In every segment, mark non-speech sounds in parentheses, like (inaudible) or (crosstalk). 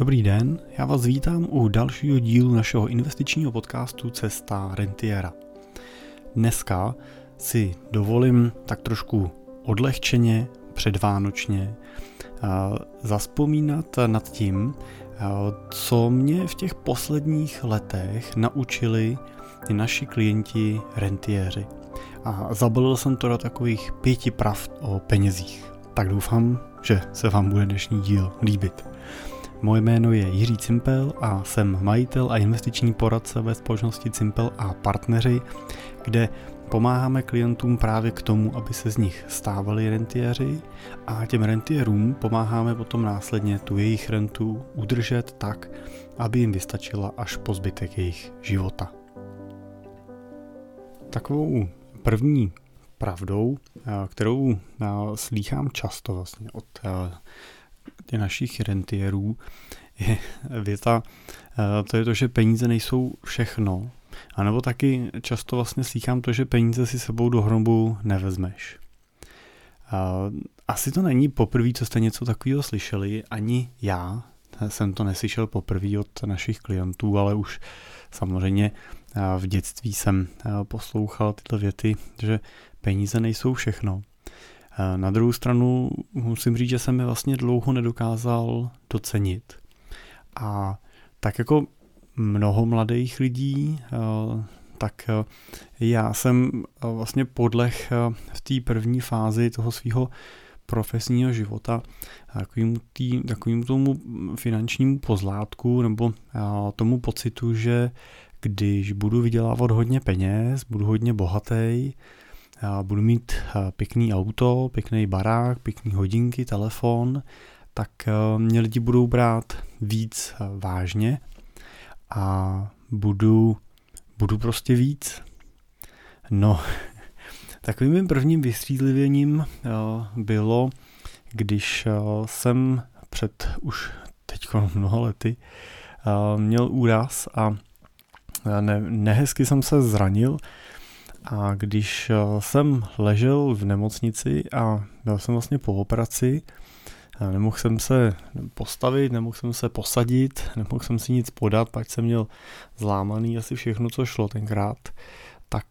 Dobrý den, já vás vítám u dalšího dílu našeho investičního podcastu Cesta rentiera. Dneska si dovolím tak trošku odlehčeně, předvánočně zaspomínat nad tím, co mě v těch posledních letech naučili naši klienti rentiéři. A zabalil jsem to do takových pěti pravd o penězích. Tak doufám, že se vám bude dnešní díl líbit. Moje jméno je Jiří Cimpel a jsem majitel a investiční poradce ve společnosti Cimpel a partneři, kde pomáháme klientům právě k tomu, aby se z nich stávali rentiéři a těm rentiérům pomáháme potom následně tu jejich rentu udržet tak, aby jim vystačila až po zbytek jejich života. Takovou první pravdou, kterou slýchám často vlastně od těch našich rentierů, je věta, to je to, že peníze nejsou všechno, a nebo taky často vlastně slýchám to, že peníze si sebou do hrobu nevezmeš. Asi to není poprvé, co jste něco takového slyšeli, ani já jsem to neslyšel poprvé od našich klientů, ale už samozřejmě v dětství jsem poslouchal tyto věty, že peníze nejsou všechno. Na druhou stranu musím říct, že jsem je vlastně dlouho nedokázal docenit. A tak jako mnoho mladých lidí, tak já jsem vlastně podlech v té první fázi toho svého profesního života takovým, tý, takovým tomu finančnímu pozlátku nebo tomu pocitu, že když budu vydělávat hodně peněz, budu hodně bohatý, budu mít pěkný auto, pěkný barák, pěkný hodinky, telefon, tak mě lidi budou brát víc vážně a budu, budu prostě víc. No, (laughs) takovým mým prvním vystřízlivěním bylo, když jsem před už teď mnoha lety měl úraz a ne, nehezky jsem se zranil a když jsem ležel v nemocnici a byl jsem vlastně po operaci, nemohl jsem se postavit, nemohl jsem se posadit, (laughs) nemohl jsem si nic podat, pak jsem měl zlámaný asi všechno, co šlo tenkrát, tak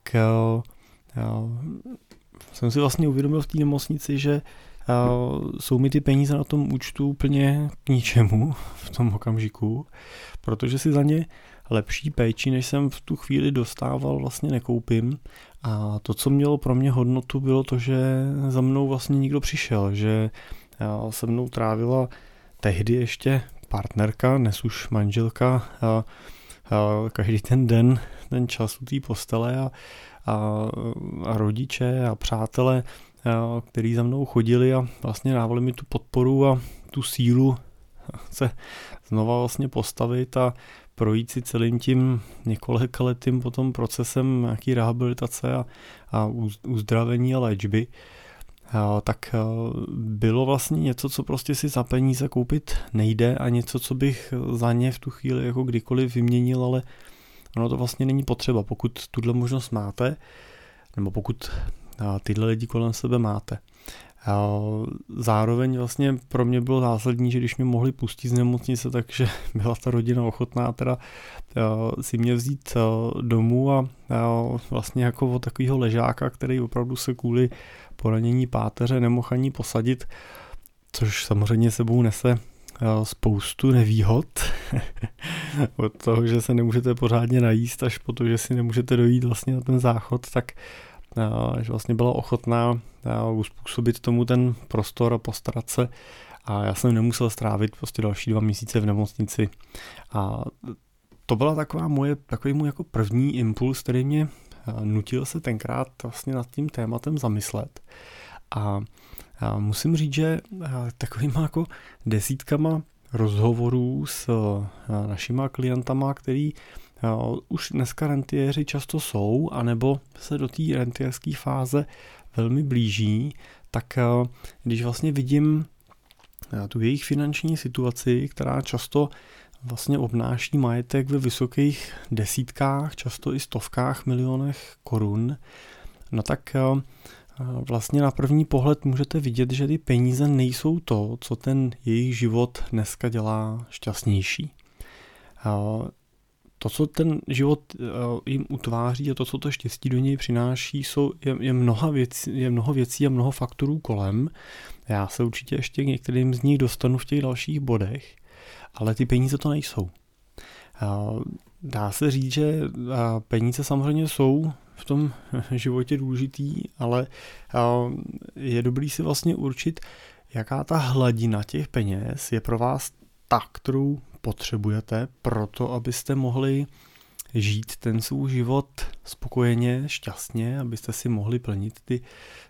jsem si vlastně uvědomil v té nemocnici, že jsou mi ty peníze na tom účtu úplně k ničemu v tom okamžiku, protože si za ně lepší péči, než jsem v tu chvíli dostával, vlastně nekoupím. A to, co mělo pro mě hodnotu, bylo to, že za mnou vlastně nikdo přišel, že se mnou trávila tehdy ještě partnerka, dnes už manželka, a, a každý ten den, ten čas u té postele a, a, a rodiče a přátelé, a, který za mnou chodili a vlastně dávali mi tu podporu a tu sílu se znova vlastně postavit a projít si celým tím několika letým potom procesem nějaký rehabilitace a, a uzdravení a léčby, tak bylo vlastně něco, co prostě si za peníze koupit nejde a něco, co bych za ně v tu chvíli jako kdykoliv vyměnil, ale ono to vlastně není potřeba, pokud tuhle možnost máte, nebo pokud tyhle lidi kolem sebe máte. Zároveň vlastně pro mě bylo zásadní, že když mě mohli pustit z nemocnice, (laughs) takže byla ta rodina ochotná teda si mě vzít domů a vlastně jako od takového ležáka, který opravdu se kvůli poranění páteře nemohl ani posadit, což samozřejmě sebou nese spoustu nevýhod. (laughs) Od toho, že se nemůžete pořádně najíst, až po to, že si nemůžete dojít vlastně na ten záchod, tak že vlastně byla ochotná uspůsobit tomu ten prostor a postarat se. A já jsem nemusel strávit prostě další dva měsíce v nemocnici. A to byla taková moje, takový můj jako první impuls, který mě nutil se tenkrát vlastně nad tím tématem zamyslet. A musím říct, že takovýma jako desítkama rozhovorů s našima klientama, který už dneska rentiéři často jsou, anebo se do té rentierské fáze velmi blíží, tak když vlastně vidím tu jejich finanční situaci, která často vlastně obnáší majetek ve vysokých desítkách, často i stovkách milionech korun, no tak vlastně na první pohled můžete vidět, že ty peníze nejsou to, co ten jejich život dneska dělá šťastnější. To, co ten život jim utváří a to, co to štěstí do něj přináší, jsou, je, je, mnoha věcí, je mnoho věcí a mnoho faktorů kolem. Já se určitě ještě k některým z nich dostanu v těch dalších bodech, ale ty peníze to nejsou. Dá se říct, že peníze samozřejmě jsou v tom (laughs) životě důležitý, ale je dobrý si vlastně určit, jaká ta hladina těch peněz je pro vás ta, kterou potřebujete pro to, abyste mohli žít ten svůj život spokojeně, šťastně, abyste si mohli plnit ty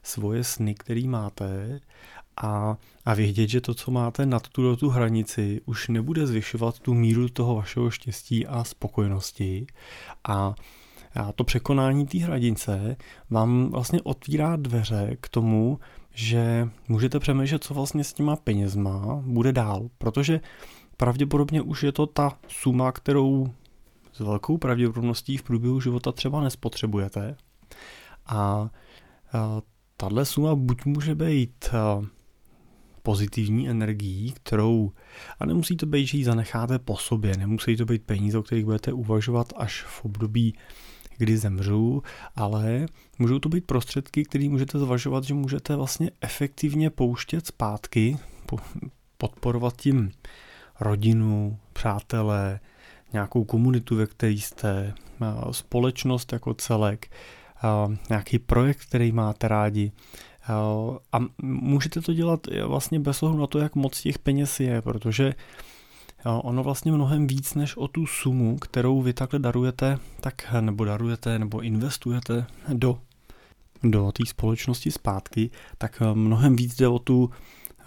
svoje sny, které máte. A, a vědět, že to, co máte nad tu, tu hranici, už nebude zvyšovat tu míru toho vašeho štěstí a spokojenosti. A a to překonání té hranice vám vlastně otvírá dveře k tomu, že můžete přemýšlet, co vlastně s těma penězma bude dál, protože pravděpodobně už je to ta suma, kterou s velkou pravděpodobností v průběhu života třeba nespotřebujete. A, tahle suma buď může být pozitivní energií, kterou, a nemusí to být, že ji zanecháte po sobě, nemusí to být peníze, o kterých budete uvažovat až v období kdy zemřu, ale můžou to být prostředky, které můžete zvažovat, že můžete vlastně efektivně pouštět zpátky, podporovat tím rodinu, přátelé, nějakou komunitu, ve které jste, společnost jako celek, nějaký projekt, který máte rádi. A můžete to dělat vlastně bez ohledu na to, jak moc těch peněz je, protože ono vlastně mnohem víc než o tu sumu, kterou vy takhle darujete, tak nebo darujete, nebo investujete do, do té společnosti zpátky, tak mnohem víc jde o tu,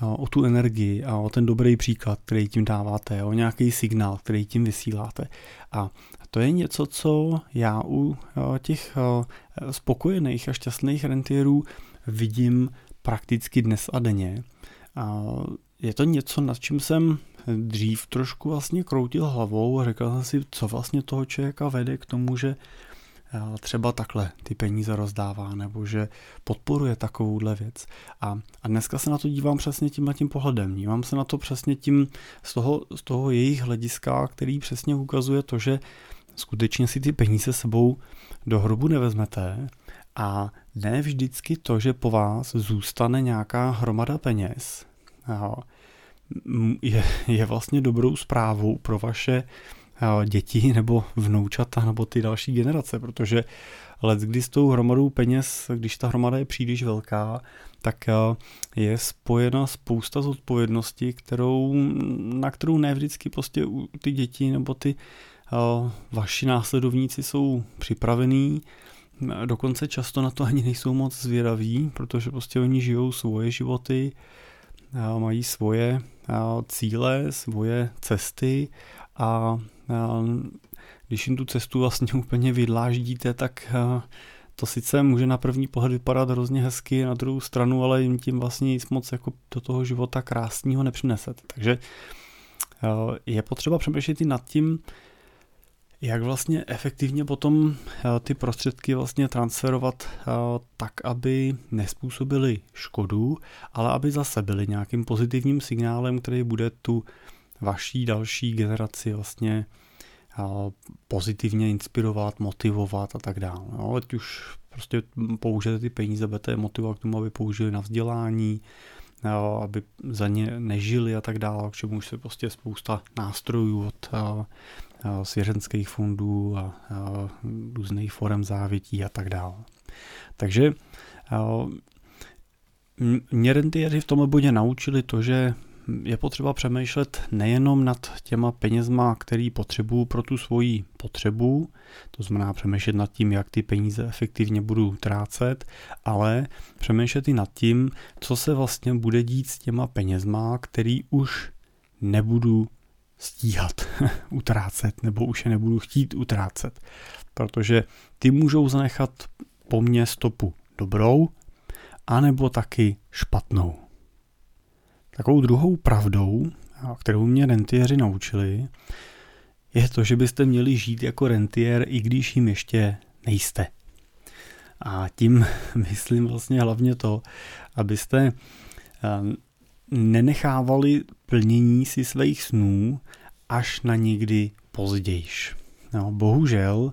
o tu energii a o ten dobrý příklad, který tím dáváte, o nějaký signál, který tím vysíláte. A to je něco, co já u těch spokojených a šťastných rentierů vidím prakticky dnes a denně. Je to něco, nad čím jsem dřív trošku vlastně kroutil hlavou a řekl jsem si, co vlastně toho člověka vede k tomu, že třeba takhle ty peníze rozdává, nebo že podporuje takovouhle věc. A, a dneska se na to dívám přesně tím tím pohledem. Dívám se na to přesně tím z toho, z toho jejich hlediska, který přesně ukazuje to, že skutečně si ty peníze sebou do hrobu nevezmete a ne vždycky to, že po vás zůstane nějaká hromada peněz, je, je vlastně dobrou zprávou pro vaše děti (laughs) nebo vnoučata nebo ty další generace, protože let, kdy s tou hromadou peněz, když ta hromada je příliš velká, tak je spojena spousta zodpovědností, kterou, na kterou ne vždycky prostě ty děti nebo ty vaši následovníci jsou připravení, dokonce často na to ani nejsou moc zvědaví, protože prostě oni žijou svoje životy, mají svoje cíle, svoje cesty a když jim tu cestu vlastně (laughs) úplně vydláždíte, tak to sice může na první pohled vypadat hrozně hezky na druhou stranu, ale jim tím vlastně nic moc jako do toho života krásného nepřinesete. Takže je potřeba přemýšlet i nad tím, jak vlastně efektivně potom eh, ty prostředky vlastně transferovat eh, tak, aby nespůsobily škodu, ale aby zase byly nějakým pozitivním signálem, který bude tu vaší další generaci vlastně pozitivně inspirovat, motivovat a tak dále. No, ať už prostě použijete ty peníze, budete je motivovat k tomu, aby použili na vzdělání, aby za ně nežili a tak dále, k čemu už se prostě spousta nástrojů od svěřenských fondů a různých forem závětí a tak dále. Takže mě rentiéři v tomhle bodě naučili to, že je potřeba přemýšlet nejenom nad těma penězma, který potřebuju pro tu svoji potřebu, to znamená přemýšlet nad tím, jak ty peníze efektivně budu trácet, ale přemýšlet i nad tím, co se vlastně bude dít s těma penězma, který už nebudu stíhat (laughs) utrácet, nebo už je nebudu chtít utrácet, protože ty můžou zanechat po mně stopu dobrou, anebo taky špatnou. Takovou druhou pravdou, kterou mě rentiéři naučili, je to, že byste měli žít jako rentiér, i když jim ještě nejste. A tím (laughs) myslím vlastně hlavně to, abyste nenechávali plnění si svých snů až na někdy pozdějiš. No, bohužel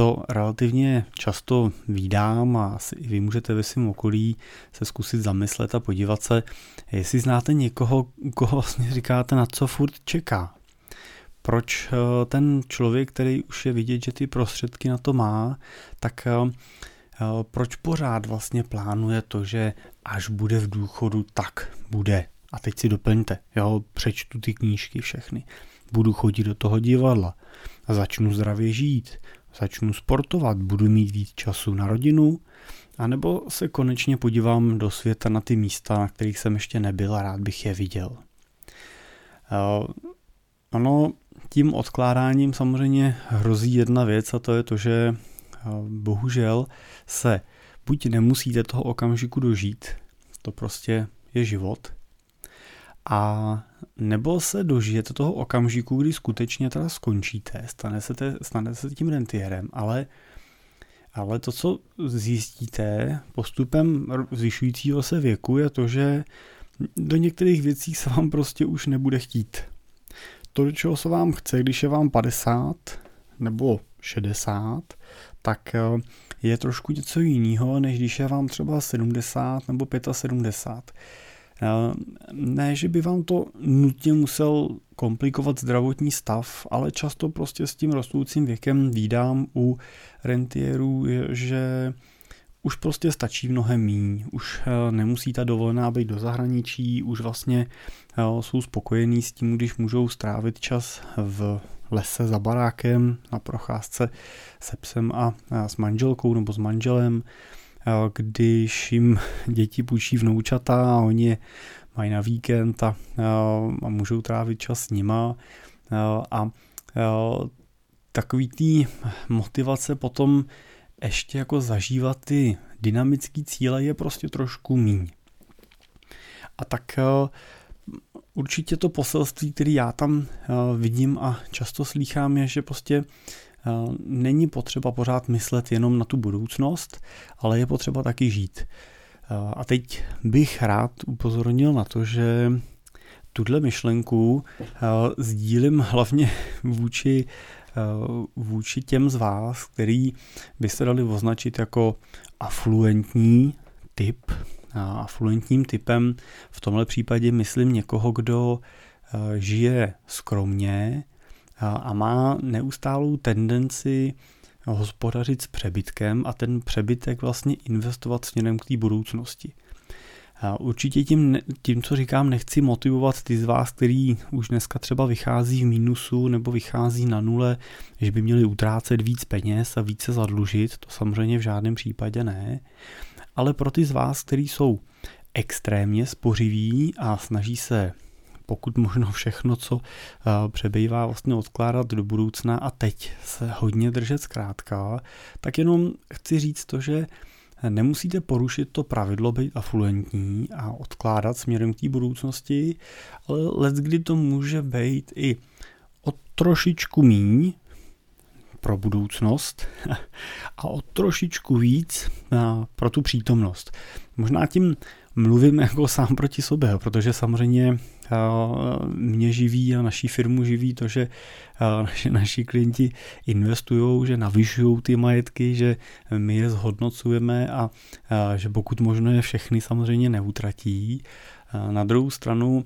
to relativně často výdám a asi i vy můžete ve svém okolí se zkusit zamyslet a podívat se, jestli znáte někoho, koho vlastně říkáte, na co furt čeká. Proč eh, ten člověk, který už je vidět, že ty prostředky na to má, tak eh, proč pořád vlastně plánuje to, že až bude v důchodu, tak bude. A teď si doplňte, jo, přečtu ty knížky všechny. Budu chodit do toho divadla a začnu zdravě žít, začnu sportovat, budu mít víc času na rodinu, anebo se konečně podívám do světa na ty místa, na kterých jsem ještě nebyl a rád bych je viděl. Ano, tím odkládáním samozřejmě hrozí jedna věc a to je to, že bohužel se buď nemusíte toho okamžiku dožít, to prostě je život, a nebo se dožijete toho okamžiku, kdy skutečně teda skončíte, stane se, te, stane se tím rentierem, ale, ale to, co zjistíte postupem zvyšujícího se věku, je to, že do některých věcí se vám prostě už nebude chtít. To, do čeho se vám chce, když je vám 50 nebo 60, tak eh, je trošku něco jiného, než když je vám třeba 70 nebo 75. Ne, že by vám to nutně musel komplikovat zdravotní stav, ale často prostě s tím rostoucím věkem výdám u rentierů, že už prostě stačí mnohem míň, už eh, nemusí ta dovolená být do zahraničí, už vlastně eh, jsou spokojení s tím, když můžou strávit čas v lese za barákem na procházce se psem a s manželkou nebo s manželem, když jim děti půjčí vnoučata a oni je mají na víkend a, a můžou trávit čas s nima a, a takový tý motivace potom ještě jako zažívat ty dynamické cíle je prostě trošku míň. A tak určitě to poselství, který já tam vidím a často slýchám, je, že prostě není potřeba pořád myslet jenom na tu budoucnost, ale je potřeba taky žít. A teď bych rád upozornil na to, že tuhle myšlenku sdílím hlavně (laughs) vůči, vůči těm z vás, který by se dali označit jako afluentní typ. A afluentním typem v tomhle případě myslím někoho, kdo žije skromně a má neustálou tendenci hospodařit s přebytkem a ten přebytek vlastně investovat směrem k té budoucnosti. A určitě tím, tím, co říkám, nechci motivovat ty z vás, který už dneska třeba vychází v mínusu nebo vychází na nule, že by měli utrácet víc peněz a více zadlužit, to samozřejmě v žádném případě ne. Ale pro ty z vás, kteří jsou extrémně spořiví a snaží se pokud možno všechno, co eh, přebývá, vlastně odkládat do budoucna a teď se hodně držet zkrátka, tak jenom chci říct to, že nemusíte porušit to pravidlo být afluentní a odkládat směrem k té budoucnosti, ale let kdy to může být i o trošičku míň pro budoucnost (laughs) a o trošičku víc eh, pro tu přítomnost. Možná tím mluvím jako sám proti sobě, protože samozřejmě mě živí a naší firmu živí to, že naši, naši klienti investují, že navyšují ty majetky, že my je zhodnocujeme a že pokud možno je všechny samozřejmě neutratí. Na druhou stranu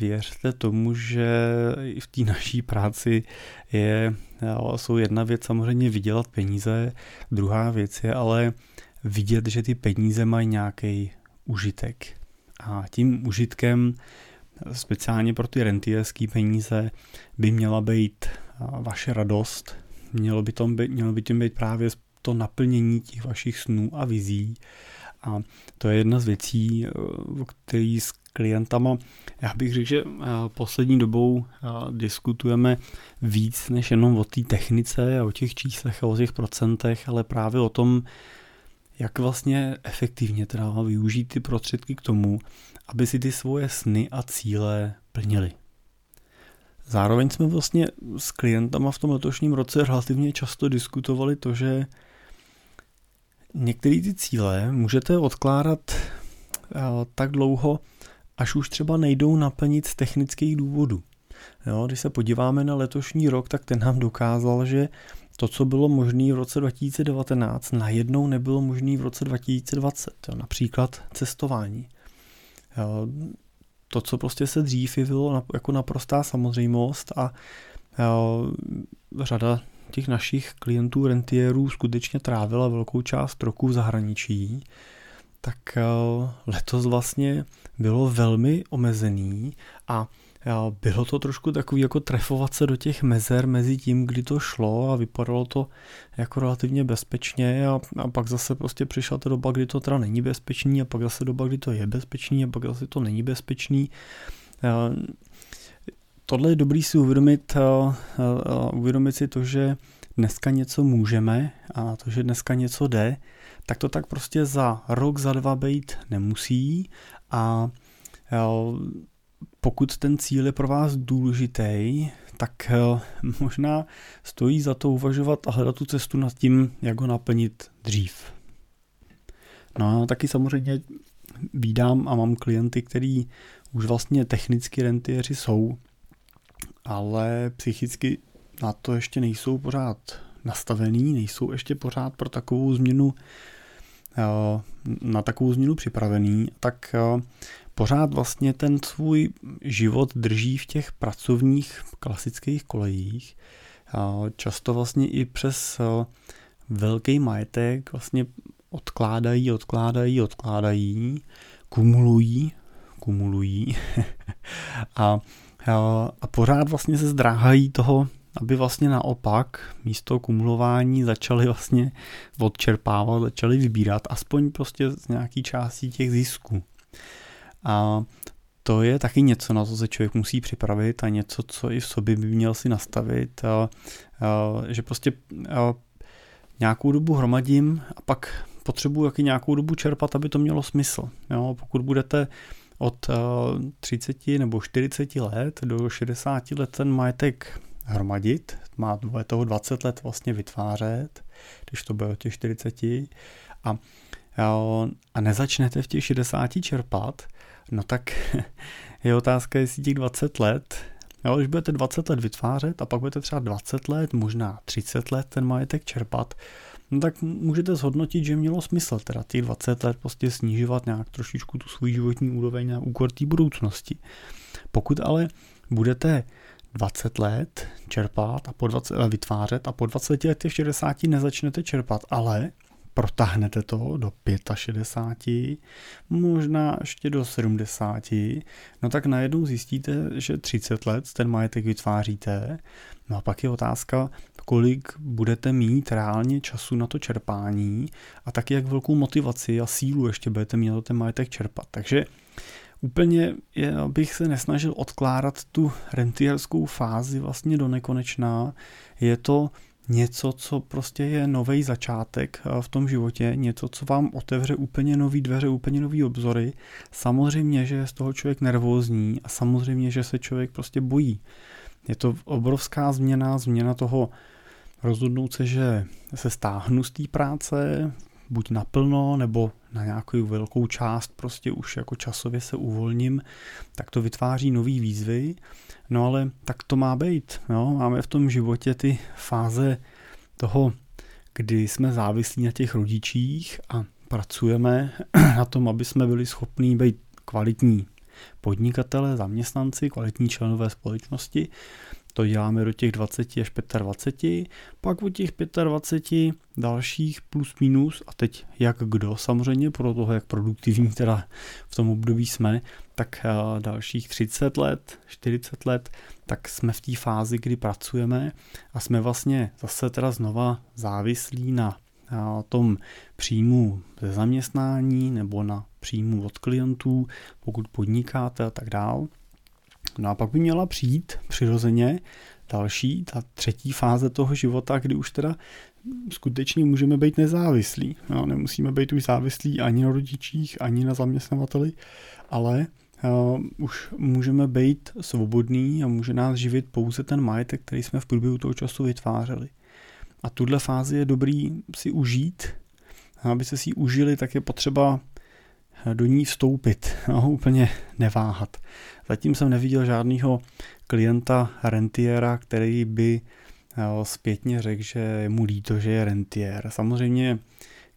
věřte tomu, že v té naší práci je, jsou jedna věc samozřejmě vydělat peníze, druhá věc je ale vidět, že ty peníze mají nějaký užitek. A tím užitkem speciálně pro ty rentierské peníze by měla být vaše radost, mělo by, tom být, mělo by tím být právě to naplnění těch vašich snů a vizí. A to je jedna z věcí, o který s klientama, já bych řekl, že poslední dobou diskutujeme víc než jenom o té technice, o těch číslech a o těch procentech, ale právě o tom, jak vlastně efektivně teda využít ty prostředky k tomu, aby si ty svoje sny a cíle plnili. Zároveň jsme vlastně s klientama v tom letošním roce relativně často diskutovali to, že některé ty cíle můžete odkládat tak dlouho, až už třeba nejdou naplnit z technických důvodů. Jo, když se podíváme na letošní rok, tak ten nám dokázal, že to, co bylo možné v roce 2019, najednou nebylo možné v roce 2020. Jo, například cestování. Jo, to, co prostě se dřív jevilo jako naprostá samozřejmost a jo, řada těch našich klientů, rentierů skutečně trávila velkou část roku v zahraničí, tak letos vlastně bylo velmi omezený a bylo to trošku takový jako trefovat se do těch mezer mezi tím, kdy to šlo a vypadalo to jako relativně bezpečně a, a pak zase prostě přišla ta doba, kdy to teda není bezpečný a pak zase doba, kdy to je bezpečný a pak zase to není bezpečný. Tohle je dobrý si uvědomit, uvědomit si to, že dneska něco můžeme a to, že dneska něco jde, tak to tak prostě za rok, za dva být nemusí a pokud ten cíl je pro vás důležitý, tak eh, možná stojí za to uvažovat a hledat tu cestu nad tím, jak ho naplnit dřív. No a taky samozřejmě vídám a mám klienty, který už vlastně technicky rentiéři jsou, ale psychicky na to ještě nejsou pořád nastavený, nejsou ještě pořád pro takovou změnu eh, na takovou změnu připravený, tak eh, pořád vlastně ten svůj život drží v těch pracovních klasických kolejích. Často vlastně i přes velký majetek vlastně odkládají, odkládají, odkládají, kumulují, kumulují (laughs) a, a, pořád vlastně se zdráhají toho, aby vlastně naopak místo kumulování začali vlastně odčerpávat, začali vybírat aspoň prostě z nějaký částí těch zisků. A to je taky něco, na co se člověk musí připravit a něco, co i v sobě by měl si nastavit, a, a, že prostě a, nějakou dobu hromadím a pak potřebuji jaký nějakou dobu čerpat, aby to mělo smysl. Jo? Pokud budete od 30 nebo 40 let do 60 let ten majetek hromadit, má toho 20 let vlastně vytvářet, když to bude od těch 40 a, a nezačnete v těch 60 čerpat, No tak (laughs) je otázka, jestli těch 20 let, jo, když budete 20 let vytvářet a pak budete třeba 20 let, možná 30 let ten majetek čerpat, no tak můžete zhodnotit, že mělo smysl teda těch 20 let prostě snižovat nějak trošičku tu svůj životní úroveň na úkor té budoucnosti. Pokud ale budete 20 let čerpat a po 20 let vytvářet a po 20 letech 60 nezačnete čerpat, ale protáhnete to do 65, možná ještě do 70, no tak najednou zjistíte, že 30 let ten majetek vytváříte, no a pak je otázka, kolik budete mít reálně času na to čerpání a taky jak velkou motivaci a sílu ještě budete mít na ten majetek čerpat. Takže úplně je, bych se nesnažil odkládat tu rentierskou fázi vlastně do nekonečná. Je to něco, co prostě je nový začátek eh, v tom životě, něco, co vám otevře úplně nový dveře, úplně nový obzory. Samozřejmě, že je z toho člověk nervózní a samozřejmě, že se člověk prostě bojí. Je to obrovská změna, změna toho rozhodnout se, že se stáhnu z té práce, buď naplno, nebo na nějakou velkou část prostě už jako časově se uvolním, tak to vytváří nový výzvy. No ale tak to má být. Jo? Máme v tom životě ty fáze toho, kdy jsme závislí na těch rodičích a pracujeme (clears throat) na tom, aby jsme byli schopní být kvalitní podnikatele, zaměstnanci, kvalitní členové společnosti to děláme do těch 20 až 25, pak od těch 25 dalších plus minus a teď jak kdo samozřejmě, pro toho jak produktivní teda v tom období jsme, tak eh, dalších 30 let, 40 let, tak jsme v té fázi, kdy pracujeme a jsme vlastně zase teda znova závislí na tom příjmu ze zaměstnání nebo na příjmu od klientů, pokud podnikáte a tak dále. No a pak by měla přijít přirozeně další, ta třetí fáze toho života, kdy už teda skutečně můžeme být nezávislí. No, nemusíme být už závislí ani na rodičích, ani na zaměstnavateli, ale uh, už můžeme být svobodní a může nás živit pouze ten majetek, který jsme v průběhu toho času vytvářeli. A tuhle fázi je dobrý si užít abyste si ji užili, tak je potřeba do ní vstoupit, no, úplně neváhat. Zatím jsem neviděl žádného klienta rentiera, který by zpětně řekl, že mu líto, že je rentier. Samozřejmě,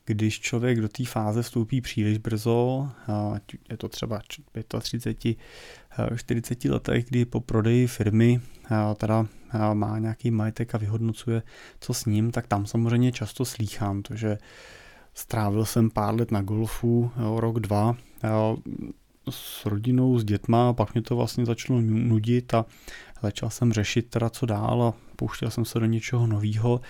když člověk do té fáze vstoupí příliš brzo, je to třeba 35, 40 letech, kdy po prodeji firmy teda má nějaký majetek a vyhodnocuje, co s ním, tak tam samozřejmě často slýchám to, že strávil jsem pár let na golfu, rok, dva, s rodinou, s dětma a pak mě to vlastně začalo nudit a začal jsem řešit teda co dál a pouštěl jsem se do něčeho nového.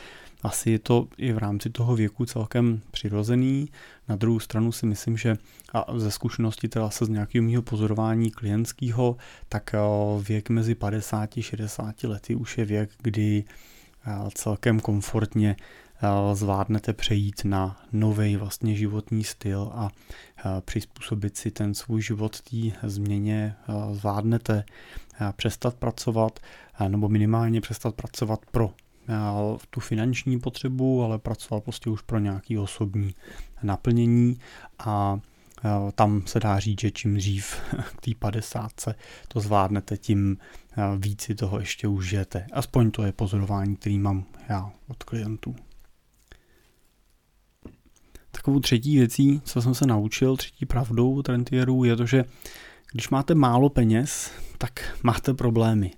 Asi je to i v rámci toho věku celkem přirozený. Na druhou stranu si myslím, že a ze zkušenosti teda se z nějakého mého pozorování klientského, tak věk mezi 50 a 60 lety už je věk, kdy celkem komfortně zvládnete přejít na nový vlastně životní styl a eh, přizpůsobit si ten svůj život té změně, eh, zvládnete přestat pracovat nebo minimálně přestat pracovat pro tu finanční potřebu, ale pracovat prostě už pro nějaký osobní naplnění a tam se dá říct, že čím dřív (laughs) k té 50 to zvládnete, tím víc si toho ještě užijete. Aspoň to je pozorování, který mám já od klientů. Takovou třetí věcí, co jsem se naučil, třetí pravdou od rentierů, je to, že když máte málo peněz, tak máte problémy.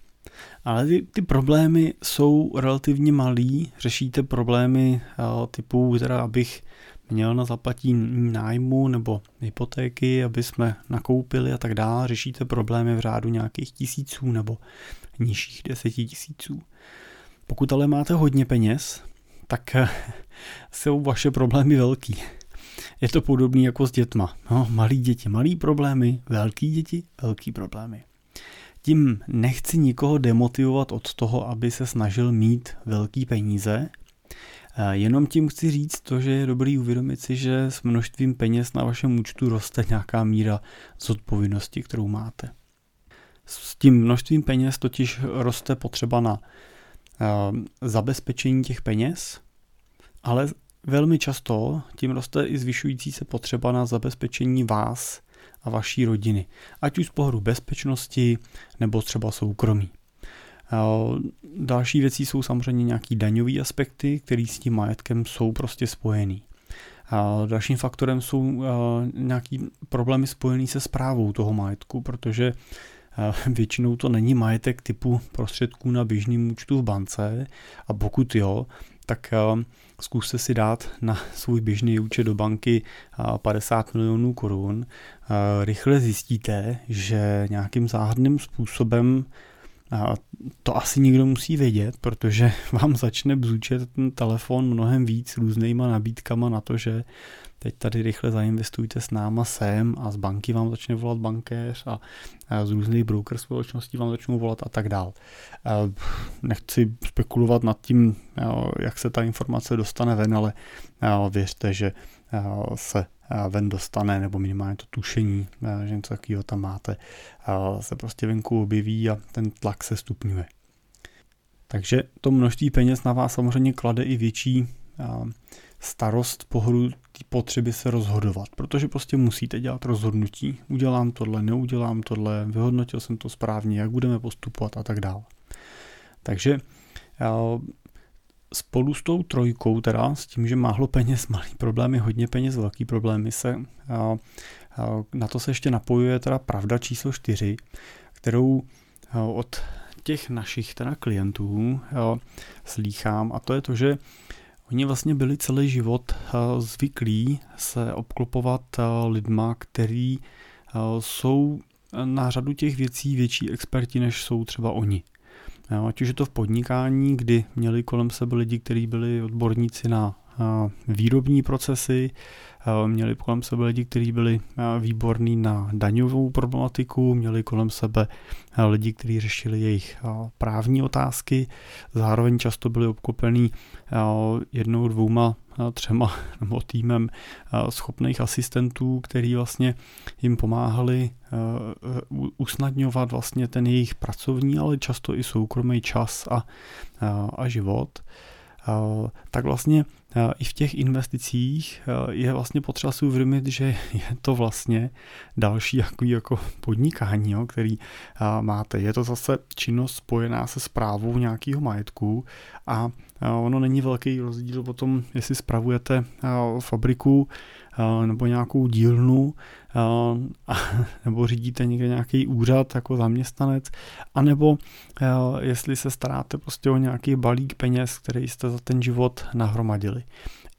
Ale ty, ty problémy jsou relativně malý, řešíte problémy uh, typu, teda abych měl na zaplatí nájmu nebo hypotéky, aby jsme nakoupili a tak dále. Řešíte problémy v řádu nějakých tisíců nebo nižších deseti tisíců. Pokud ale máte hodně peněz, tak eh, jsou vaše problémy velký. Je to podobné jako s dětma. No, malí děti, malý problémy, velký děti, velký problémy. Tím nechci nikoho demotivovat od toho, aby se snažil mít velký peníze, eh, Jenom tím chci říct to, že je dobrý uvědomit si, že s množstvím peněz na vašem účtu roste nějaká míra zodpovědnosti, kterou máte. S tím množstvím peněz totiž roste potřeba na zabezpečení těch peněz, ale velmi často tím roste i zvyšující se potřeba na zabezpečení vás a vaší rodiny, ať už z pohledu bezpečnosti nebo třeba soukromí. Další věcí jsou samozřejmě nějaký daňové aspekty, které s tím majetkem jsou prostě spojený. Dalším faktorem jsou nějaký problémy spojený se zprávou toho majetku, protože většinou to není majetek typu prostředků na běžným účtu v bance a pokud jo, tak zkuste si dát na svůj běžný účet do banky 50 milionů korun. Rychle zjistíte, že nějakým záhadným způsobem to asi někdo musí vědět, protože (laughs) vám začne bzučet ten telefon mnohem víc různýma nabídkama na to, že teď tady rychle zainvestujte s náma sem a z banky vám začne volat bankéř a, z různých broker společností vám začnou volat a tak dál. Nechci spekulovat nad tím, jak se ta informace dostane ven, ale věřte, že se ven dostane, nebo minimálně to tušení, že něco takového tam máte, se prostě venku objeví a ten tlak se stupňuje. Takže to množství peněz na vás samozřejmě klade i větší starost pohodu té potřeby se rozhodovat, protože prostě musíte dělat rozhodnutí. Udělám tohle, neudělám tohle, vyhodnotil jsem to správně, jak budeme postupovat a tak dále. Takže spolu s tou trojkou, teda s tím, že málo peněz, (laughs) malý problémy, hodně peněz, velký problémy, se na to se ještě napojuje teda pravda číslo čtyři, kterou od těch našich teda klientů slýchám a to je to, že Oni vlastně byli celý život eh, zvyklí se obklopovat eh, lidma, který eh, jsou na řadu těch věcí větší experti, než jsou třeba oni. Ať už je to v podnikání, kdy měli kolem sebe lidi, kteří byli odborníci na výrobní procesy, měli kolem sebe lidi, kteří byli výborní na daňovou problematiku, měli kolem sebe lidi, kteří řešili jejich právní otázky, zároveň často byli obklopení jednou, dvouma, třema (laughs) nebo týmem schopných asistentů, který vlastně jim pomáhali usnadňovat vlastně ten jejich pracovní, ale často i soukromý čas a, a život. Tak vlastně i v těch investicích je vlastně potřeba si uvědomit, že (laughs) je to vlastně další jako, jako podnikání, jo, který máte. Je to zase činnost spojená se zprávou nějakého majetku a ono není velký rozdíl o tom, jestli spravujete fabriku nebo nějakou dílnu (laughs) nebo řídíte někde nějaký úřad jako zaměstnanec, anebo jestli se staráte prostě o nějaký balík peněz, který jste za ten život nahromadili.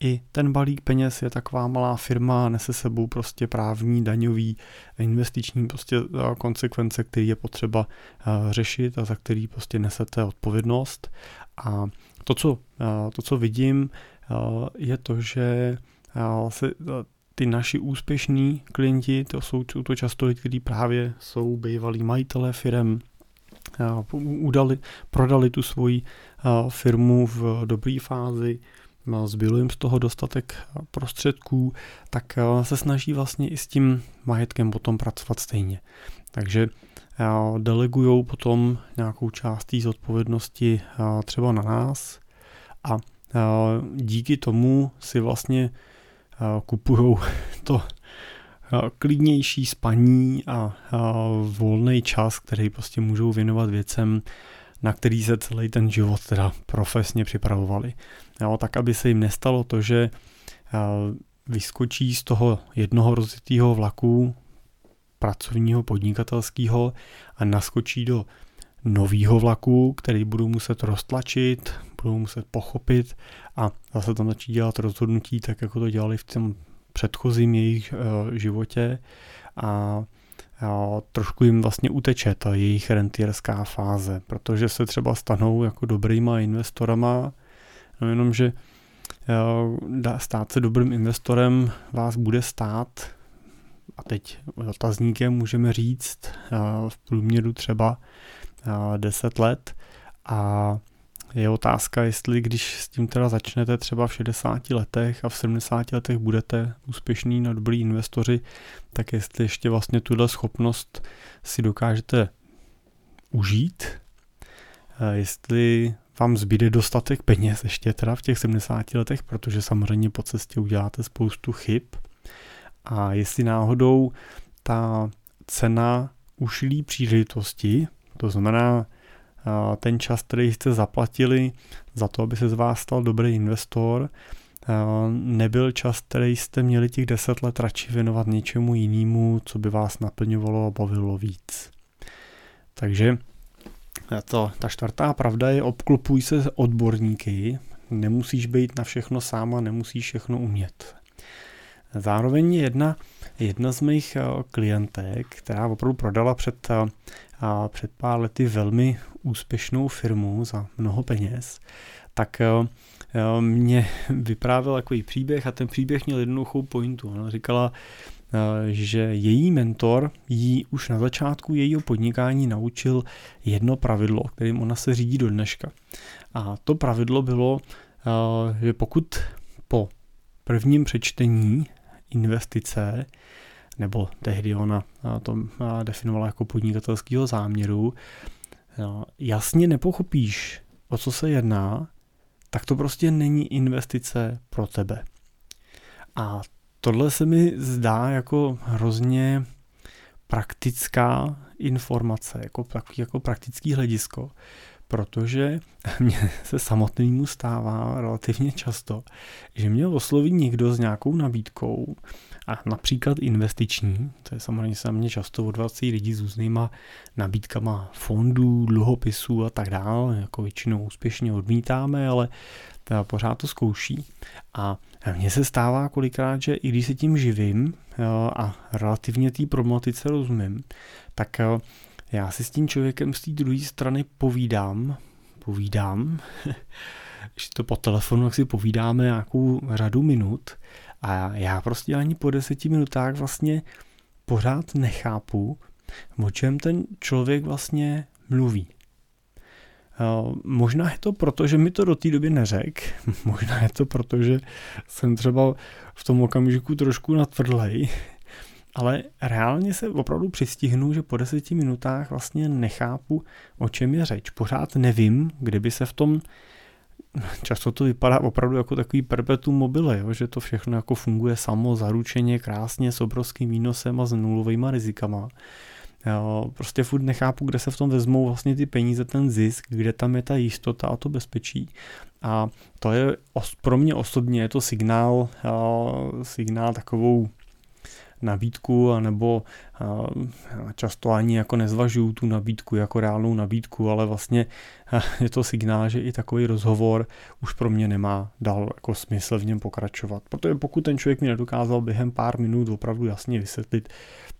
I ten balík peněz je taková malá firma, nese sebou prostě právní, daňový, investiční prostě konsekvence, který je potřeba řešit a za který prostě nesete odpovědnost. A to, co, to, co vidím, je to, že se ty naši úspěšní klienti, to jsou to často lidi, kteří právě jsou bývalí majitelé firm, udali, prodali tu svoji firmu v dobré fázi, zbylo jim z toho dostatek prostředků, tak se snaží vlastně i s tím majetkem potom pracovat stejně. Takže delegují potom nějakou část té zodpovědnosti třeba na nás a díky tomu si vlastně kupují (laughs) to klidnější spaní a volný čas, který prostě můžou věnovat věcem, na který se celý ten život teda profesně připravovali. Jo, tak, aby se jim nestalo to, že vyskočí z toho jednoho rozjetého vlaku pracovního, podnikatelského a naskočí do novýho vlaku, který budou muset roztlačit, budou muset pochopit a zase tam začít dělat rozhodnutí tak, jako to dělali v tom předchozím jejich uh, životě. A a trošku jim vlastně uteče ta jejich rentierská fáze, protože se třeba stanou jako dobrýma investorama, no jenom, že uh, stát se dobrým investorem vás bude stát. A teď otazníkem můžeme říct v průměru třeba 10 let. A je otázka, jestli když s tím teda začnete třeba v 60 letech a v 70 letech budete úspěšní na dobrý investoři, tak jestli ještě vlastně tuhle schopnost si dokážete užít, jestli vám zbyde dostatek peněz ještě teda v těch 70 letech, protože samozřejmě po cestě uděláte spoustu chyb. A jestli náhodou ta cena ušlý příležitosti, to znamená ten čas, který jste zaplatili za to, aby se z vás stal dobrý investor, nebyl čas, který jste měli těch deset let radši věnovat něčemu jinému, co by vás naplňovalo a bavilo víc. Takže to, ta čtvrtá pravda je obklopuj se odborníky, nemusíš být na všechno sám a nemusíš všechno umět. Zároveň jedna, jedna z mých klientek, která opravdu prodala před a před pár lety velmi úspěšnou firmu za mnoho peněz, tak eh, eh, mě vyprávěl takový příběh a ten příběh měl jednoduchou pointu. Ona říkala, eh, že její mentor jí už na začátku jejího podnikání naučil jedno pravidlo, kterým ona se řídí do dneška. A to pravidlo bylo, že pokud po prvním přečtení investice nebo tehdy ona to definovala jako podnikatelského záměru, jasně nepochopíš, o co se jedná, tak to prostě není investice pro tebe. A tohle se mi zdá jako hrozně praktická informace, jako, jako praktický hledisko, protože (laughs) mně se samotnému stává relativně často, že mě osloví někdo s nějakou nabídkou a například investiční, to je samozřejmě se mě často odvrací lidi s různýma nabídkama fondů, dluhopisů a tak dále, jako většinou úspěšně odmítáme, ale teda pořád to zkouší. A mně se stává kolikrát, že i když se tím živím a relativně té problematice rozumím, tak já si s tím člověkem z té druhé strany povídám, povídám, (laughs) když to po telefonu, jak si povídáme nějakou řadu minut a já prostě ani po deseti minutách vlastně pořád nechápu, o čem ten člověk vlastně mluví. Možná je to proto, že mi to do té doby neřek, (laughs) možná je to proto, že jsem třeba v tom okamžiku trošku natvrdlej, ale reálně se opravdu přistihnu, že po deseti minutách vlastně nechápu, o čem je řeč. Pořád nevím, kde by se v tom často to vypadá opravdu jako takový perpetuum mobile, jo? že to všechno jako funguje samo, zaručeně, krásně, s obrovským výnosem a s nulovými rizikama. Jo, prostě furt nechápu, kde se v tom vezmou vlastně ty peníze, ten zisk, kde tam je ta jistota a to bezpečí. A to je pro mě osobně je to signál, signál takovou nabídku, anebo často ani jako nezvažuju tu nabídku jako reálnou nabídku, ale vlastně je to signál, že i takový rozhovor už pro mě nemá dál jako smysl v něm pokračovat. Protože pokud ten člověk mi nedokázal během pár minut opravdu jasně vysvětlit,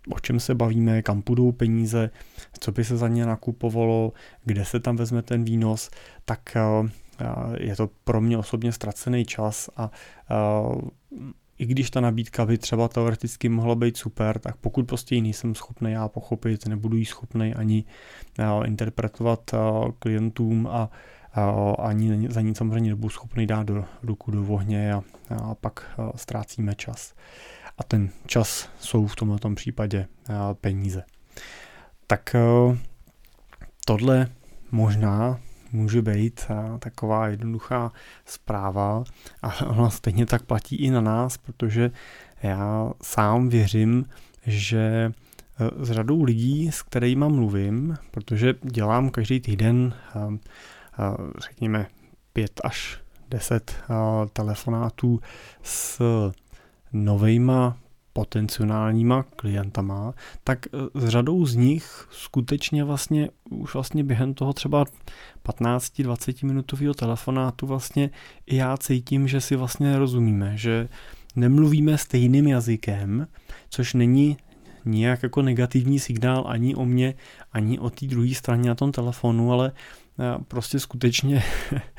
o čem se bavíme, kam půjdou peníze, co by se za ně nakupovalo, kde se tam vezme ten výnos, tak je to pro mě osobně ztracený čas a i když ta nabídka by třeba teoreticky mohla být super, tak pokud prostě ji nejsem schopný já pochopit, nebudu ji schopný ani interpretovat klientům a ani za ní samozřejmě nebudu schopný dát do ruku do ohně a, a pak ztrácíme čas. A ten čas jsou v tomto případě peníze. Tak tohle možná může být taková jednoduchá zpráva. A ona stejně tak platí i na nás, protože já sám věřím, že e, s řadou lidí, s kterými mluvím, protože dělám každý týden, e, e, řekněme, pět až deset telefonátů s novejma potenciálníma klientama, tak eh, s řadou z nich skutečně vlastně už vlastně během toho třeba 15-20 minutového telefonátu vlastně i já cítím, že si vlastně nerozumíme, že nemluvíme stejným jazykem, což není nijak jako negativní signál ani o mě, ani o té druhé straně na tom telefonu, ale eh, prostě skutečně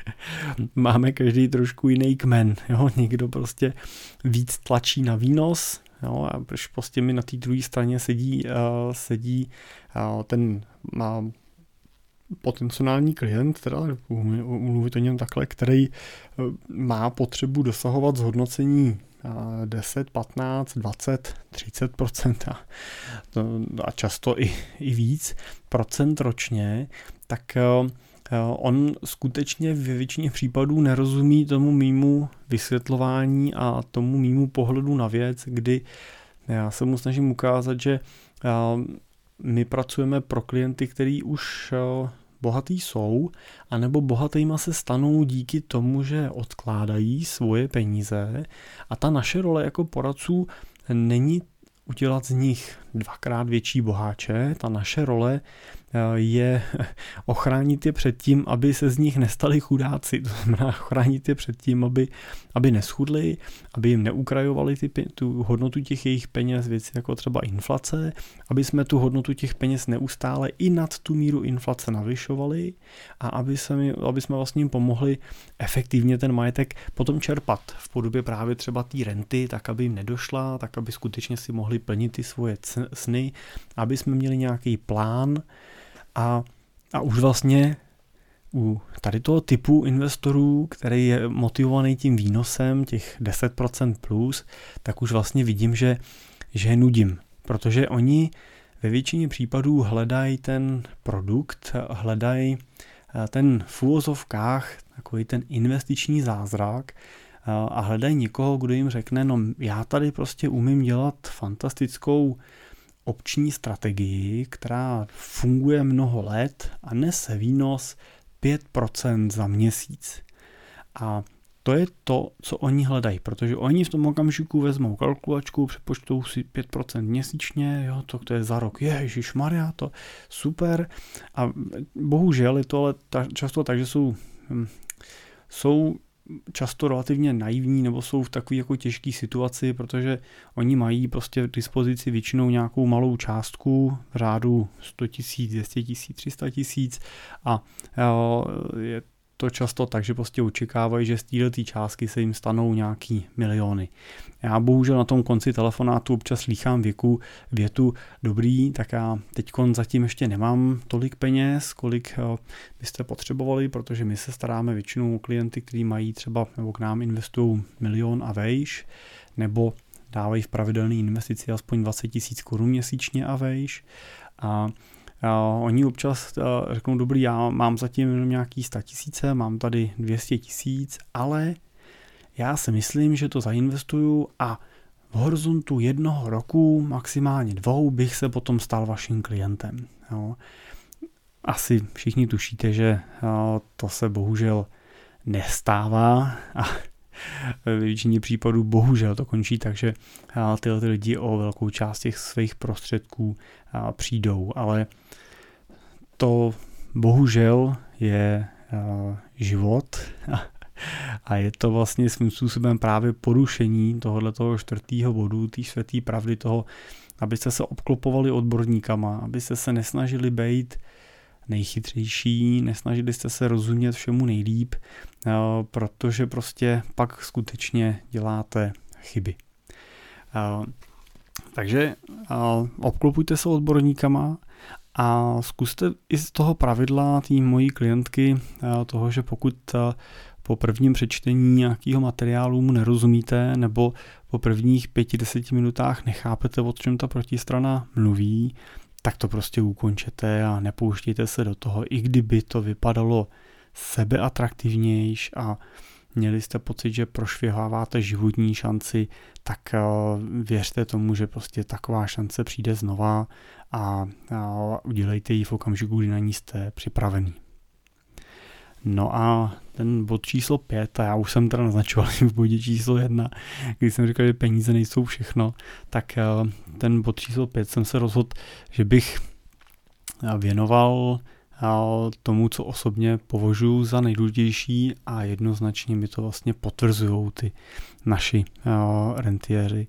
(laughs) máme každý trošku jiný kmen. Jo? Někdo prostě víc tlačí na výnos, Jo, a proč prostě mi na té druhé straně sedí, uh, sedí uh, ten uh, potenciální klient, teda mluvit o něm takhle, který uh, má potřebu dosahovat zhodnocení 10, 15, 20, 30 a, a často i, i víc procent ročně, tak uh, on skutečně ve většině případů nerozumí tomu mýmu vysvětlování a tomu mýmu pohledu na věc, kdy já se mu snažím ukázat, že my pracujeme pro klienty, který už bohatý jsou, anebo bohatýma se stanou díky tomu, že odkládají svoje peníze a ta naše role jako poradců není udělat z nich dvakrát větší boháče. Ta naše role eh, je (laughs) ochránit je před tím, aby se z nich nestali chudáci. To znamená ochránit je před tím, aby, aby neschudli, aby jim neukrajovali ty, tu hodnotu těch jejich peněz, věci jako třeba inflace, aby jsme tu hodnotu těch peněz neustále i nad tu míru inflace navyšovali a aby, se mi, aby jsme vlastně jim pomohli efektivně ten majetek potom čerpat v podobě právě třeba té renty, tak aby jim nedošla, tak aby skutečně si mohli plnit ty svoje sny, aby jsme měli nějaký plán a, a už vlastně u tady toho typu investorů, který je motivovaný tím výnosem těch 10% plus, tak už vlastně vidím, že, že je nudím, protože oni ve většině případů hledají ten produkt, hledají eh, ten v úvozovkách takový ten investiční zázrak eh, a hledají někoho, kdo jim řekne, no já tady prostě umím dělat fantastickou opční strategii, která funguje mnoho let a nese výnos 5% za měsíc. A to je to, co oni hledají, protože oni v tom okamžiku vezmou kalkulačku, přepočtou si 5% měsíčně, jo, to, to je za rok, ježiš Maria, to super. A bohužel je to ale ta, často tak, že jsou, hm, jsou často relativně naivní nebo jsou v takové jako těžké situaci, protože oni mají prostě v dispozici většinou nějakou malou částku v řádu 100 tisíc, 200 tisíc, 300 tisíc a je to často tak, že prostě očekávají, že z této částky se jim stanou nějaký miliony. Já bohužel na tom konci telefonátu občas slýchám věku, větu, dobrý, tak já teď zatím ještě nemám tolik peněz, kolik eh, byste potřebovali, protože my se staráme většinou o klienty, kteří mají třeba nebo k nám investují milion a vejš, nebo dávají v pravidelné investici aspoň 20 tisíc korun měsíčně a vejš. A oni občas řeknou, dobrý, já mám zatím jenom nějaký 100 tisíce, mám tady 200 tisíc, ale já si myslím, že to zainvestuju a v horizontu jednoho roku, maximálně dvou, bych se potom stal vaším klientem. Jo. Asi všichni tušíte, že to se bohužel nestává a ve většině případů bohužel to končí tak, že tyhle ty lidi o velkou část těch svých prostředků přijdou, ale to bohužel je život a je to vlastně svým způsobem právě porušení tohoto čtvrtého bodu, té světé pravdy toho, abyste se obklopovali odborníkama, abyste se nesnažili být nejchytřejší, nesnažili jste se rozumět všemu nejlíp, eh, protože prostě pak skutečně děláte chyby. Eh, takže eh, obklopujte se odborníkama a zkuste i z toho pravidla té mojí klientky, toho, že pokud po prvním přečtení nějakého materiálu mu nerozumíte nebo po prvních pěti, deseti minutách nechápete, o čem ta protistrana mluví, tak to prostě ukončete a nepouštějte se do toho, i kdyby to vypadalo sebeatraktivnější a měli jste pocit, že prošviháváte životní šanci, tak eh, věřte tomu, že prostě taková šance přijde znova a udělejte ji v okamžiku, kdy na ní jste připravený. No a ten bod číslo 5, a já už jsem teda naznačoval (laughs) v bodě číslo 1, když jsem říkal, že peníze nejsou všechno, tak eh, ten bod číslo 5 jsem se rozhodl, že bych eh, věnoval eh, tomu, co osobně považuji za nejdůležitější a jednoznačně mi to vlastně potvrzují ty naši rentiéři.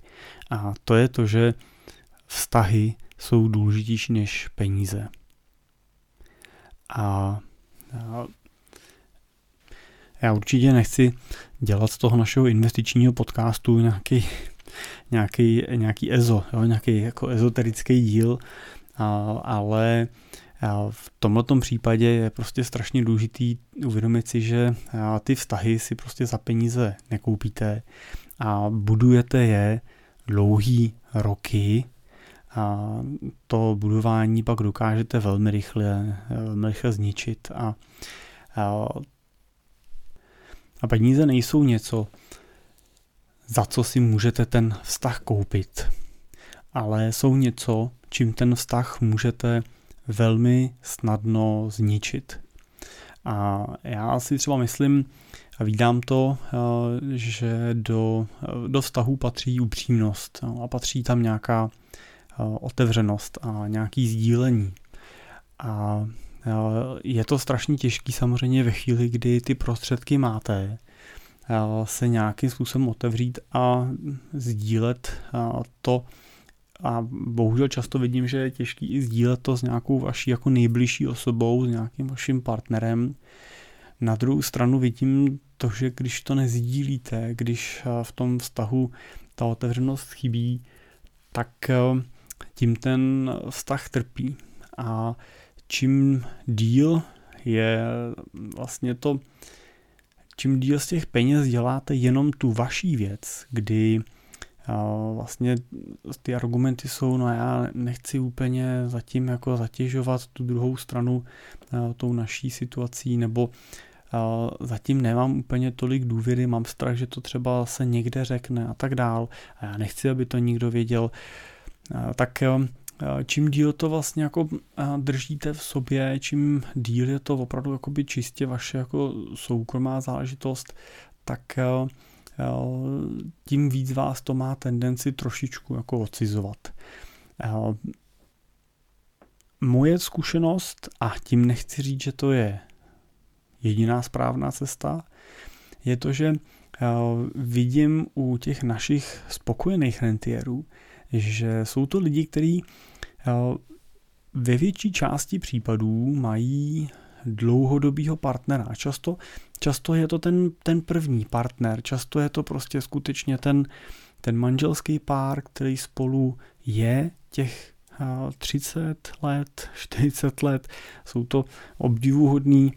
A to je to, že vztahy jsou důležitější než peníze. A já určitě nechci dělat z toho našeho investičního podcastu nějaký, nějaký, nějaký EZO, jo, nějaký jako ezoterický díl, a, ale v tomto případě je prostě strašně důležitý uvědomit si, že ty vztahy si prostě za peníze nekoupíte a budujete je dlouhý roky a to budování pak dokážete velmi rychle, velmi rychle zničit a, a a peníze nejsou něco, za co si můžete ten vztah koupit, ale jsou něco, čím ten vztah můžete velmi snadno zničit. A já si třeba myslím, a vídám to, eh, že do, do vztahu patří upřímnost no, a patří tam nějaká eh, otevřenost a nějaký sdílení. A Eh, je to strašně těžký samozřejmě ve chvíli, kdy ty prostředky máte, eh, se nějakým způsobem otevřít a sdílet eh, to. A bohužel často vidím, že je těžký i sdílet to s nějakou vaší jako nejbližší osobou, s nějakým vaším partnerem. Na druhou stranu vidím to, že když to nezdílíte, když v tom vztahu ta otevřenost chybí, tak tím ten vztah trpí. A čím díl je vlastně to, čím díl z těch peněz děláte jenom tu vaší věc, kdy vlastně ty argumenty jsou, no já nechci úplně zatím jako zatěžovat tu druhou stranu tou naší situací, nebo zatím nemám úplně tolik důvěry, mám strach, že to třeba se někde řekne a tak dál. A já nechci, aby to nikdo věděl, tak čím díl to vlastně jako eh, držíte v sobě, čím díl je to opravdu jakoby čistě vaše jako soukromá záležitost, tak eh, tím víc vás to má tendenci trošičku jako ocizovat. Moje zkušenost, a tím nechci říct, že to je jediná správná cesta, je to, že vidím u těch našich spokojených rentierů, že jsou to lidi, kteří ve větší části případů mají dlouhodobýho partnera. Často, často je to ten, ten první partner, často je to prostě skutečně ten, ten manželský pár, který spolu je těch 30 let, (laughs) 40 let. Jsou to obdivuhodné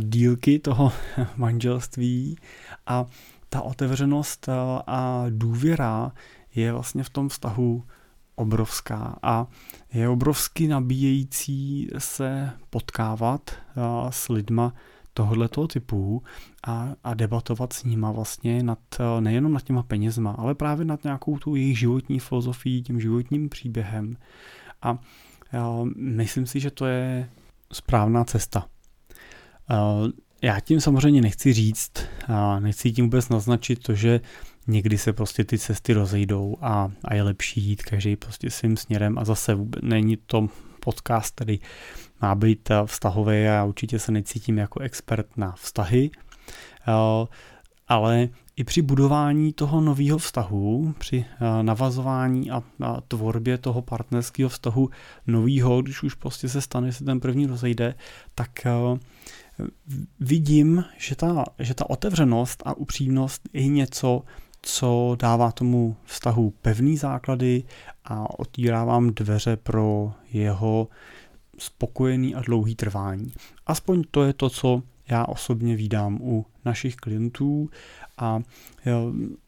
dílky toho (laughs) manželství a ta otevřenost a důvěra je vlastně v tom vztahu obrovská a je obrovsky nabíjející se potkávat s lidma tohoto typu a, a debatovat s nima vlastně nad, nejenom nad těma penězma, ale právě nad nějakou tu jejich životní filozofií, tím životním příběhem. A myslím si, že to je správná cesta. Já tím samozřejmě nechci říct, nechci tím vůbec naznačit to, že někdy se prostě ty cesty rozejdou a, a je lepší jít každý prostě svým směrem a zase vůbec není to podcast, který má být vztahový a já určitě se necítím jako expert na vztahy, ale i při budování toho nového vztahu, při navazování a, tvorbě toho partnerského vztahu nového, když už prostě se stane, že se ten první rozejde, tak vidím, že ta, že ta otevřenost a upřímnost je něco, co dává tomu vztahu pevný základy a otvírá vám dveře pro jeho spokojený a dlouhý trvání. Aspoň to je to, co já osobně vídám u našich klientů a,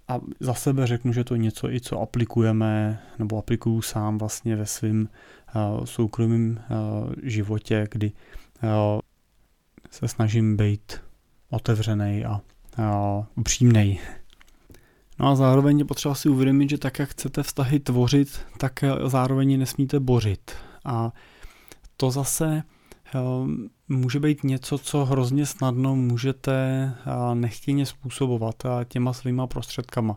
a za sebe řeknu, že to je něco i co aplikujeme nebo aplikuju sám vlastně ve svém uh, soukromém uh, životě, kdy uh, se snažím být otevřený a, a upřímnej. No a zároveň je potřeba si uvědomit, že tak, jak chcete vztahy tvořit, tak zároveň nesmíte bořit. A to zase může být něco, co hrozně snadno můžete nechtěně způsobovat těma svýma prostředkama.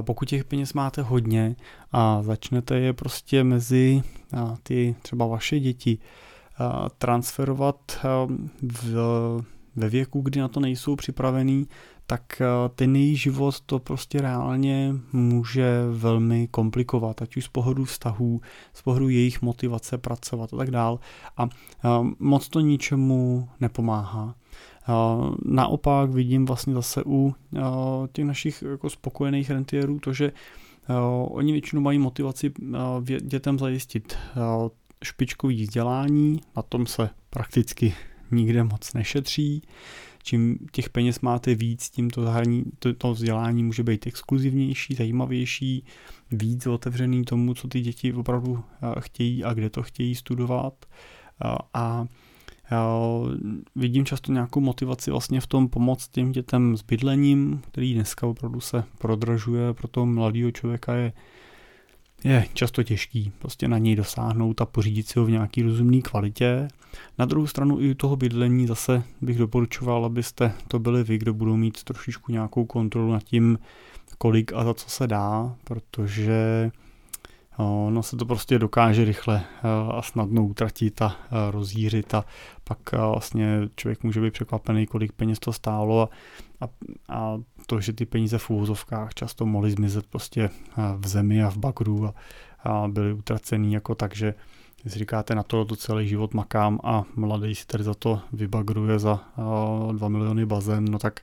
Pokud těch peněz máte hodně a začnete je prostě mezi ty třeba vaše děti transferovat v, ve věku, kdy na to nejsou připravený, tak ten jejich život to prostě reálně může velmi komplikovat, ať už z pohledu vztahů, z pohledu jejich motivace pracovat a tak dál. A moc to ničemu nepomáhá. Naopak vidím vlastně zase u těch našich jako spokojených rentierů to, že oni většinou mají motivaci dětem zajistit špičkový vzdělání, na tom se prakticky nikde moc nešetří. Čím těch peněz máte víc, tím to, zahrání, to, to vzdělání může být exkluzivnější, zajímavější, víc otevřený tomu, co ty děti opravdu eh, chtějí a kde to chtějí studovat. A, a vidím často nějakou motivaci vlastně v tom pomoct těm dětem s bydlením, který dneska opravdu se prodražuje, pro toho mladého člověka je je často těžký prostě na něj dosáhnout a pořídit si ho v nějaký rozumný kvalitě. Na druhou stranu i u toho bydlení zase bych doporučoval, abyste to byli vy, kdo budou mít trošičku nějakou kontrolu nad tím, kolik a za co se dá, protože No se to prostě dokáže rychle a snadno utratit a rozjířit a pak vlastně člověk může být překvapený, kolik peněz to stálo a, a, a to, že ty peníze v úvozovkách často mohly zmizet prostě v zemi a v bakru a, a byly utracený jako tak, že když říkáte na to, to celý život makám a mladý si tady za to vybagruje za 2 miliony bazén, no tak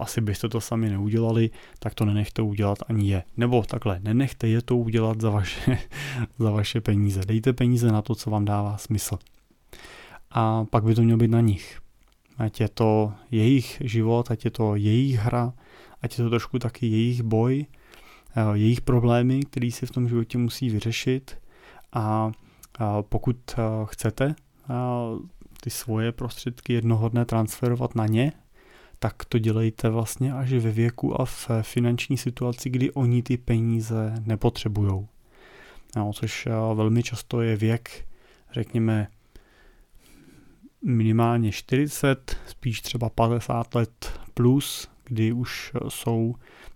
asi byste to sami neudělali, tak to nenechte udělat ani je. Nebo takhle, nenechte je to udělat za vaše, (laughs) za vaše peníze. Dejte peníze na to, co vám dává smysl. A pak by to mělo být na nich. Ať je to jejich život, ať je to jejich hra, ať je to trošku taky jejich boj, eh, jejich problémy, který si v tom životě musí vyřešit. A pokud eh, chcete eh, ty svoje prostředky jednoho dne transferovat na ně, tak to dělejte vlastně až ve věku a v finanční situaci, kdy oni ty peníze nepotřebují. No, což velmi často je věk, řekněme, minimálně 40, spíš třeba 50 let plus, kdy už jsou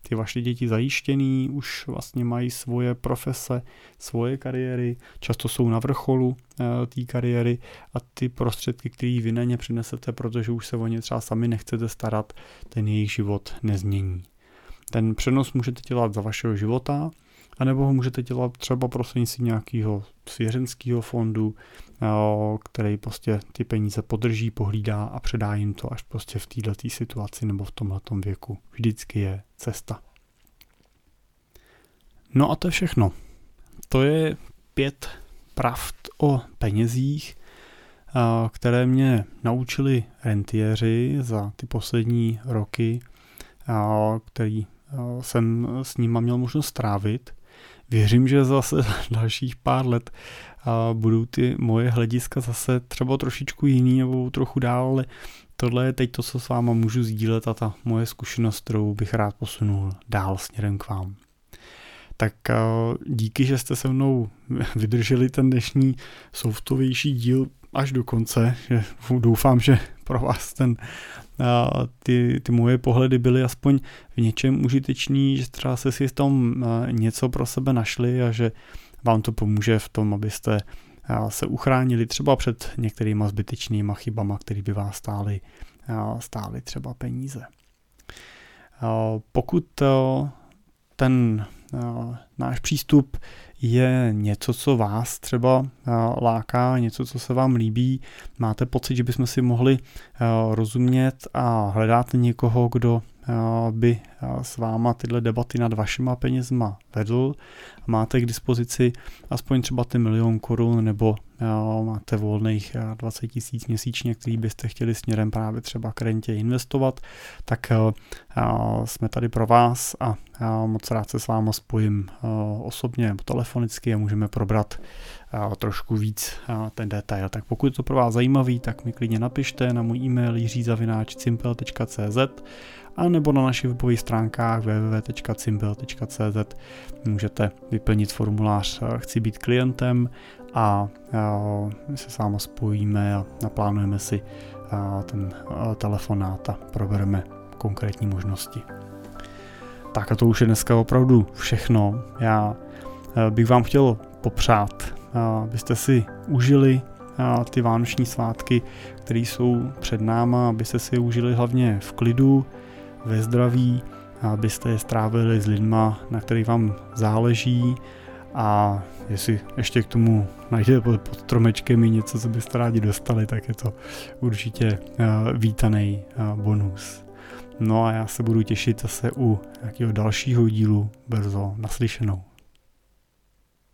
ty vaše děti zajištěný, už vlastně mají svoje profese, svoje kariéry, často jsou na vrcholu e, té kariéry a ty prostředky, které vy na ně přinesete, protože už se o ně třeba sami nechcete starat, ten jejich život nezmění. Ten přenos můžete dělat za vašeho života, anebo ho můžete dělat třeba prostřednictvím nějakého svěřenského fondu, který prostě ty peníze podrží, pohlídá a předá jim to až prostě v této situaci nebo v tomhle věku. Vždycky je cesta. No a to je všechno. To je pět pravd o penězích, které mě naučili rentiéři za ty poslední roky, který jsem s nima měl možnost strávit. Věřím, že zase (laughs) dalších pár let budou ty moje hlediska zase třeba trošičku jiný nebo trochu dál, ale tohle je teď to, co s váma můžu sdílet a ta moje zkušenost, kterou bych rád posunul dál směrem k vám. Tak díky, že jste se mnou (laughs) vydrželi ten dnešní softovější díl až do konce. Doufám, že pro vás ten, ty, ty moje pohledy byly aspoň v něčem užitečný, že třeba se si v tom něco pro sebe našli a že vám to pomůže v tom, abyste se uchránili třeba před některýma zbytečnýma chybama, které by vás stály, stály třeba peníze. Pokud ten náš přístup je něco, co vás třeba láká, něco, co se vám líbí, máte pocit, že bychom si mohli rozumět a hledáte někoho, kdo by s váma tyhle debaty nad vašima penězma vedl máte k dispozici aspoň třeba ty milion korun nebo máte volných 20 tisíc měsíčně, který byste chtěli směrem právě třeba k rentě investovat, tak jsme tady pro vás a moc rád se s váma spojím osobně nebo telefonicky a můžeme probrat trošku víc ten detail. Tak pokud je to pro vás zajímavý, tak mi klidně napište na můj e-mail jiřizavináč.cz a nebo na našich webových stránkách www.cimbel.cz můžete vyplnit formulář Chci být klientem a my se s vámi spojíme a naplánujeme si ten telefonát a probereme konkrétní možnosti. Tak a to už je dneska opravdu všechno. Já bych vám chtěl popřát, abyste si užili ty vánoční svátky, které jsou před náma, abyste si je užili hlavně v klidu, ve zdraví, abyste je strávili s lidma, na kterých vám záleží a jestli ještě k tomu najdete pod stromečkem i něco, co byste rádi dostali, tak je to určitě vítaný bonus. No a já se budu těšit zase u nějakého dalšího dílu brzo naslyšenou.